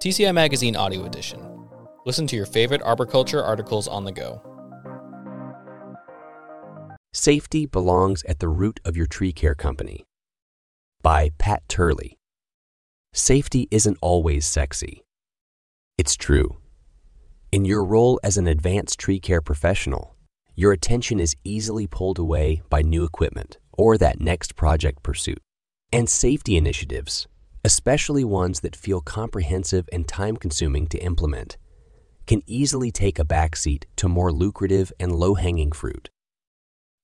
TCI Magazine Audio Edition. Listen to your favorite arboriculture articles on the go. Safety belongs at the root of your tree care company. By Pat Turley. Safety isn't always sexy. It's true. In your role as an advanced tree care professional, your attention is easily pulled away by new equipment or that next project pursuit. And safety initiatives, especially ones that feel comprehensive and time consuming to implement, can easily take a backseat to more lucrative and low hanging fruit.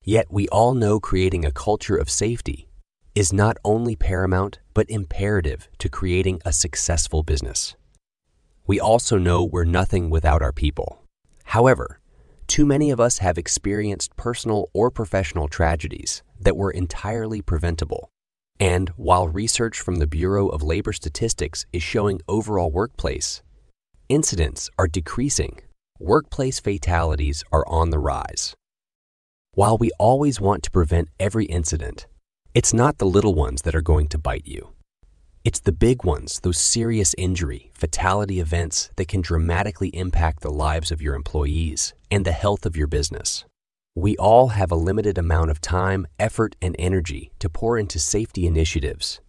Yet we all know creating a culture of safety is not only paramount, but imperative to creating a successful business. We also know we're nothing without our people. However, too many of us have experienced personal or professional tragedies that were entirely preventable. And while research from the Bureau of Labor Statistics is showing overall workplace, incidents are decreasing, workplace fatalities are on the rise. While we always want to prevent every incident, it's not the little ones that are going to bite you. It's the big ones, those serious injury, fatality events that can dramatically impact the lives of your employees and the health of your business. We all have a limited amount of time, effort, and energy to pour into safety initiatives.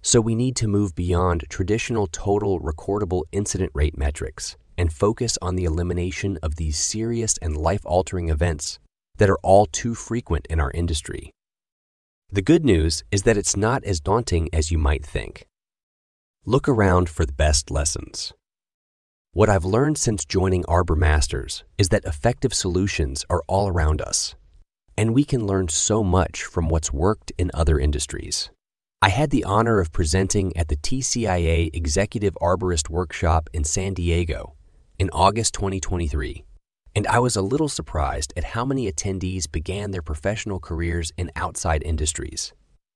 So we need to move beyond traditional total recordable incident rate metrics and focus on the elimination of these serious and life altering events that are all too frequent in our industry. The good news is that it's not as daunting as you might think. Look around for the best lessons. What I've learned since joining Arbor Masters is that effective solutions are all around us, and we can learn so much from what's worked in other industries. I had the honor of presenting at the TCIA Executive Arborist Workshop in San Diego in August 2023, and I was a little surprised at how many attendees began their professional careers in outside industries,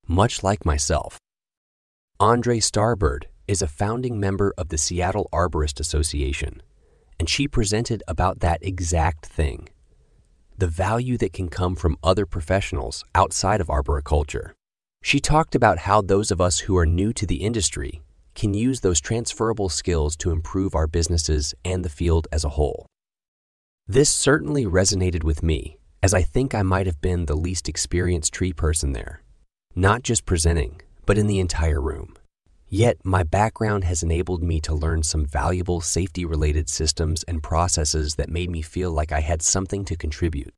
much like myself. Andre Starbird is a founding member of the Seattle Arborist Association, and she presented about that exact thing the value that can come from other professionals outside of arboriculture. She talked about how those of us who are new to the industry can use those transferable skills to improve our businesses and the field as a whole. This certainly resonated with me, as I think I might have been the least experienced tree person there, not just presenting, but in the entire room. Yet, my background has enabled me to learn some valuable safety related systems and processes that made me feel like I had something to contribute.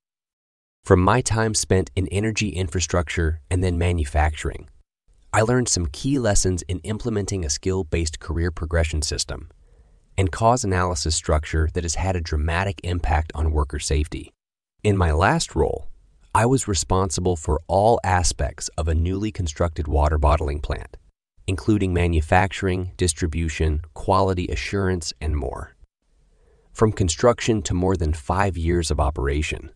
From my time spent in energy infrastructure and then manufacturing, I learned some key lessons in implementing a skill based career progression system and cause analysis structure that has had a dramatic impact on worker safety. In my last role, I was responsible for all aspects of a newly constructed water bottling plant including manufacturing, distribution, quality assurance, and more. From construction to more than five years of operation,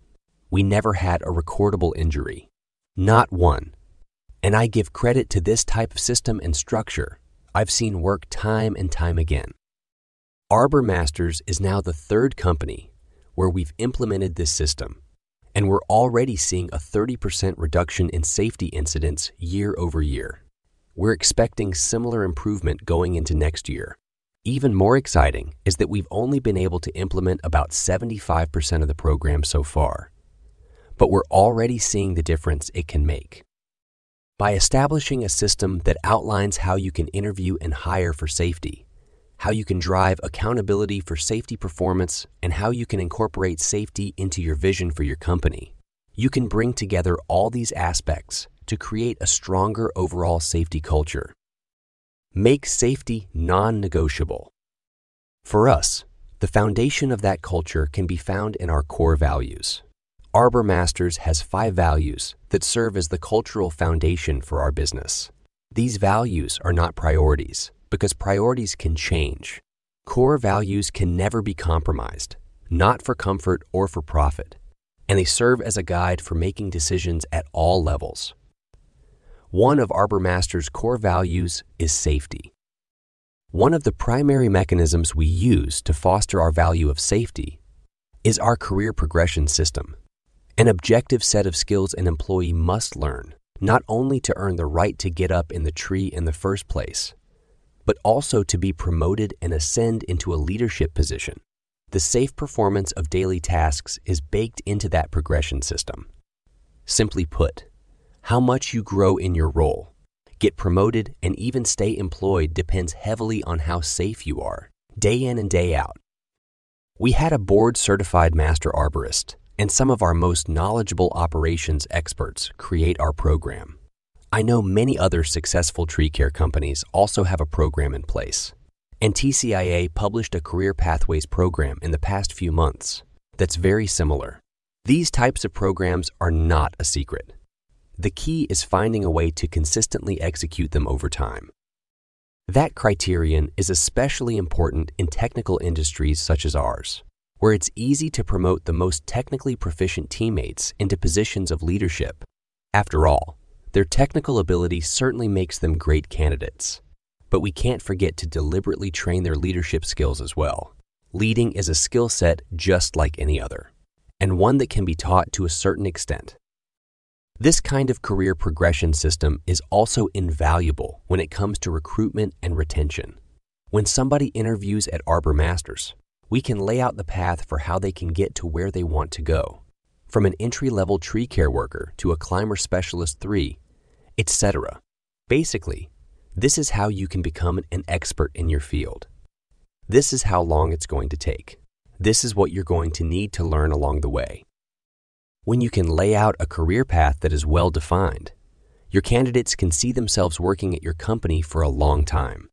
we never had a recordable injury. Not one. And I give credit to this type of system and structure I've seen work time and time again. Arbor Masters is now the third company where we've implemented this system, and we're already seeing a 30% reduction in safety incidents year over year. We're expecting similar improvement going into next year. Even more exciting is that we've only been able to implement about 75% of the program so far, but we're already seeing the difference it can make. By establishing a system that outlines how you can interview and hire for safety, how you can drive accountability for safety performance, and how you can incorporate safety into your vision for your company, you can bring together all these aspects to create a stronger overall safety culture. Make safety non negotiable. For us, the foundation of that culture can be found in our core values. Arbor Masters has five values that serve as the cultural foundation for our business. These values are not priorities because priorities can change. Core values can never be compromised, not for comfort or for profit, and they serve as a guide for making decisions at all levels. One of Arbor Master's core values is safety. One of the primary mechanisms we use to foster our value of safety is our career progression system, an objective set of skills an employee must learn, not only to earn the right to get up in the tree in the first place, but also to be promoted and ascend into a leadership position. The safe performance of daily tasks is baked into that progression system. Simply put, how much you grow in your role, get promoted, and even stay employed depends heavily on how safe you are, day in and day out. We had a board certified master arborist and some of our most knowledgeable operations experts create our program. I know many other successful tree care companies also have a program in place, and TCIA published a Career Pathways program in the past few months that's very similar. These types of programs are not a secret. The key is finding a way to consistently execute them over time. That criterion is especially important in technical industries such as ours, where it's easy to promote the most technically proficient teammates into positions of leadership. After all, their technical ability certainly makes them great candidates. But we can't forget to deliberately train their leadership skills as well. Leading is a skill set just like any other, and one that can be taught to a certain extent. This kind of career progression system is also invaluable when it comes to recruitment and retention. When somebody interviews at Arbor Masters, we can lay out the path for how they can get to where they want to go. From an entry level tree care worker to a climber specialist 3, etc. Basically, this is how you can become an expert in your field. This is how long it's going to take. This is what you're going to need to learn along the way. When you can lay out a career path that is well defined, your candidates can see themselves working at your company for a long time.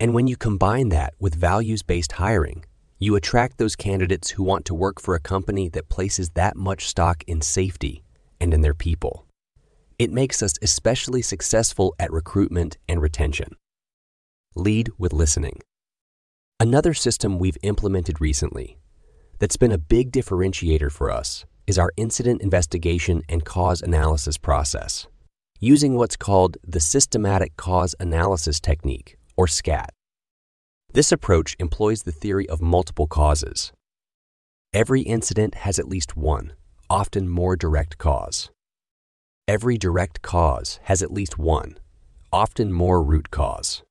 And when you combine that with values based hiring, you attract those candidates who want to work for a company that places that much stock in safety and in their people. It makes us especially successful at recruitment and retention. Lead with listening. Another system we've implemented recently that's been a big differentiator for us is our incident investigation and cause analysis process, using what's called the Systematic Cause Analysis Technique, or SCAT. This approach employs the theory of multiple causes. Every incident has at least one, often more direct cause. Every direct cause has at least one, often more root cause.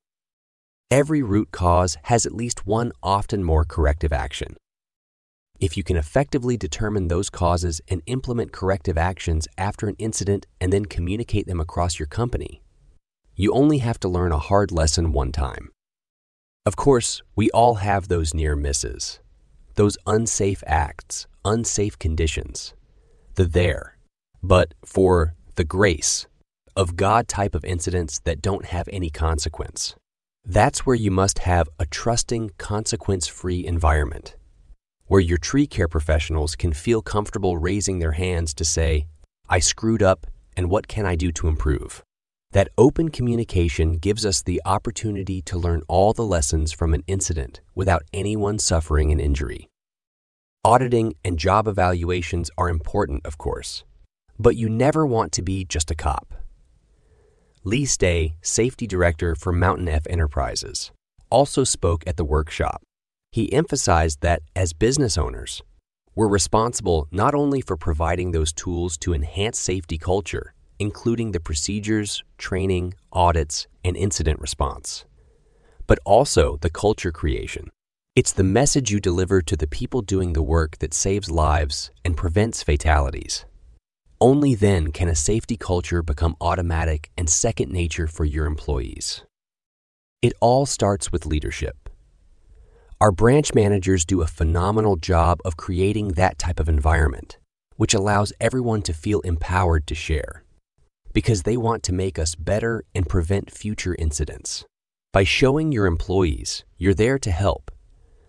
Every root cause has at least one, often more corrective action. If you can effectively determine those causes and implement corrective actions after an incident and then communicate them across your company, you only have to learn a hard lesson one time. Of course, we all have those near misses, those unsafe acts, unsafe conditions, the there. But for the grace of God type of incidents that don't have any consequence. That's where you must have a trusting, consequence free environment, where your tree care professionals can feel comfortable raising their hands to say, I screwed up, and what can I do to improve? That open communication gives us the opportunity to learn all the lessons from an incident without anyone suffering an injury. Auditing and job evaluations are important, of course, but you never want to be just a cop. Lee Stay, safety director for Mountain F Enterprises, also spoke at the workshop. He emphasized that as business owners, we're responsible not only for providing those tools to enhance safety culture, including the procedures, training, audits, and incident response, but also the culture creation. It's the message you deliver to the people doing the work that saves lives and prevents fatalities. Only then can a safety culture become automatic and second nature for your employees. It all starts with leadership. Our branch managers do a phenomenal job of creating that type of environment, which allows everyone to feel empowered to share, because they want to make us better and prevent future incidents. By showing your employees you're there to help,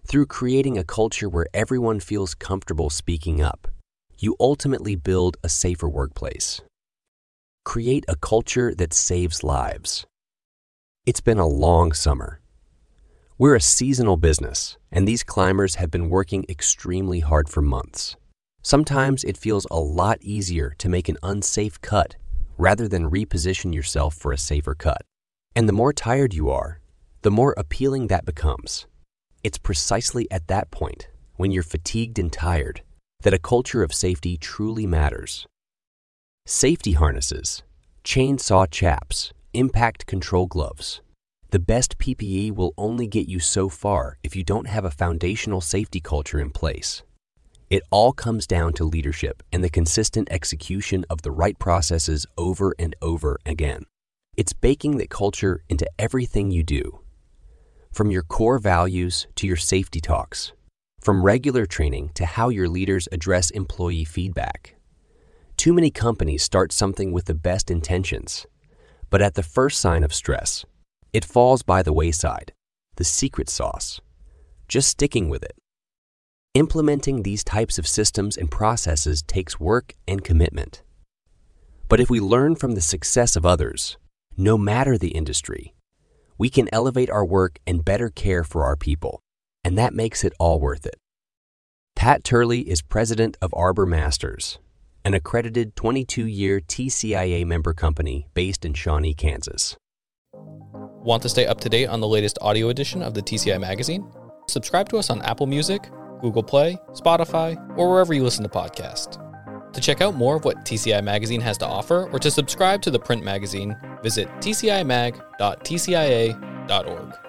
through creating a culture where everyone feels comfortable speaking up, you ultimately build a safer workplace. Create a culture that saves lives. It's been a long summer. We're a seasonal business, and these climbers have been working extremely hard for months. Sometimes it feels a lot easier to make an unsafe cut rather than reposition yourself for a safer cut. And the more tired you are, the more appealing that becomes. It's precisely at that point, when you're fatigued and tired, that a culture of safety truly matters. Safety harnesses, chainsaw chaps, impact control gloves. The best PPE will only get you so far if you don't have a foundational safety culture in place. It all comes down to leadership and the consistent execution of the right processes over and over again. It's baking that culture into everything you do. From your core values to your safety talks, from regular training to how your leaders address employee feedback. Too many companies start something with the best intentions, but at the first sign of stress, it falls by the wayside, the secret sauce, just sticking with it. Implementing these types of systems and processes takes work and commitment. But if we learn from the success of others, no matter the industry, we can elevate our work and better care for our people, and that makes it all worth it. Pat Turley is president of Arbor Masters, an accredited 22 year TCIA member company based in Shawnee, Kansas. Want to stay up to date on the latest audio edition of the TCI magazine? Subscribe to us on Apple Music, Google Play, Spotify, or wherever you listen to podcasts. To check out more of what TCI Magazine has to offer or to subscribe to the print magazine, visit tcimag.tcia.org.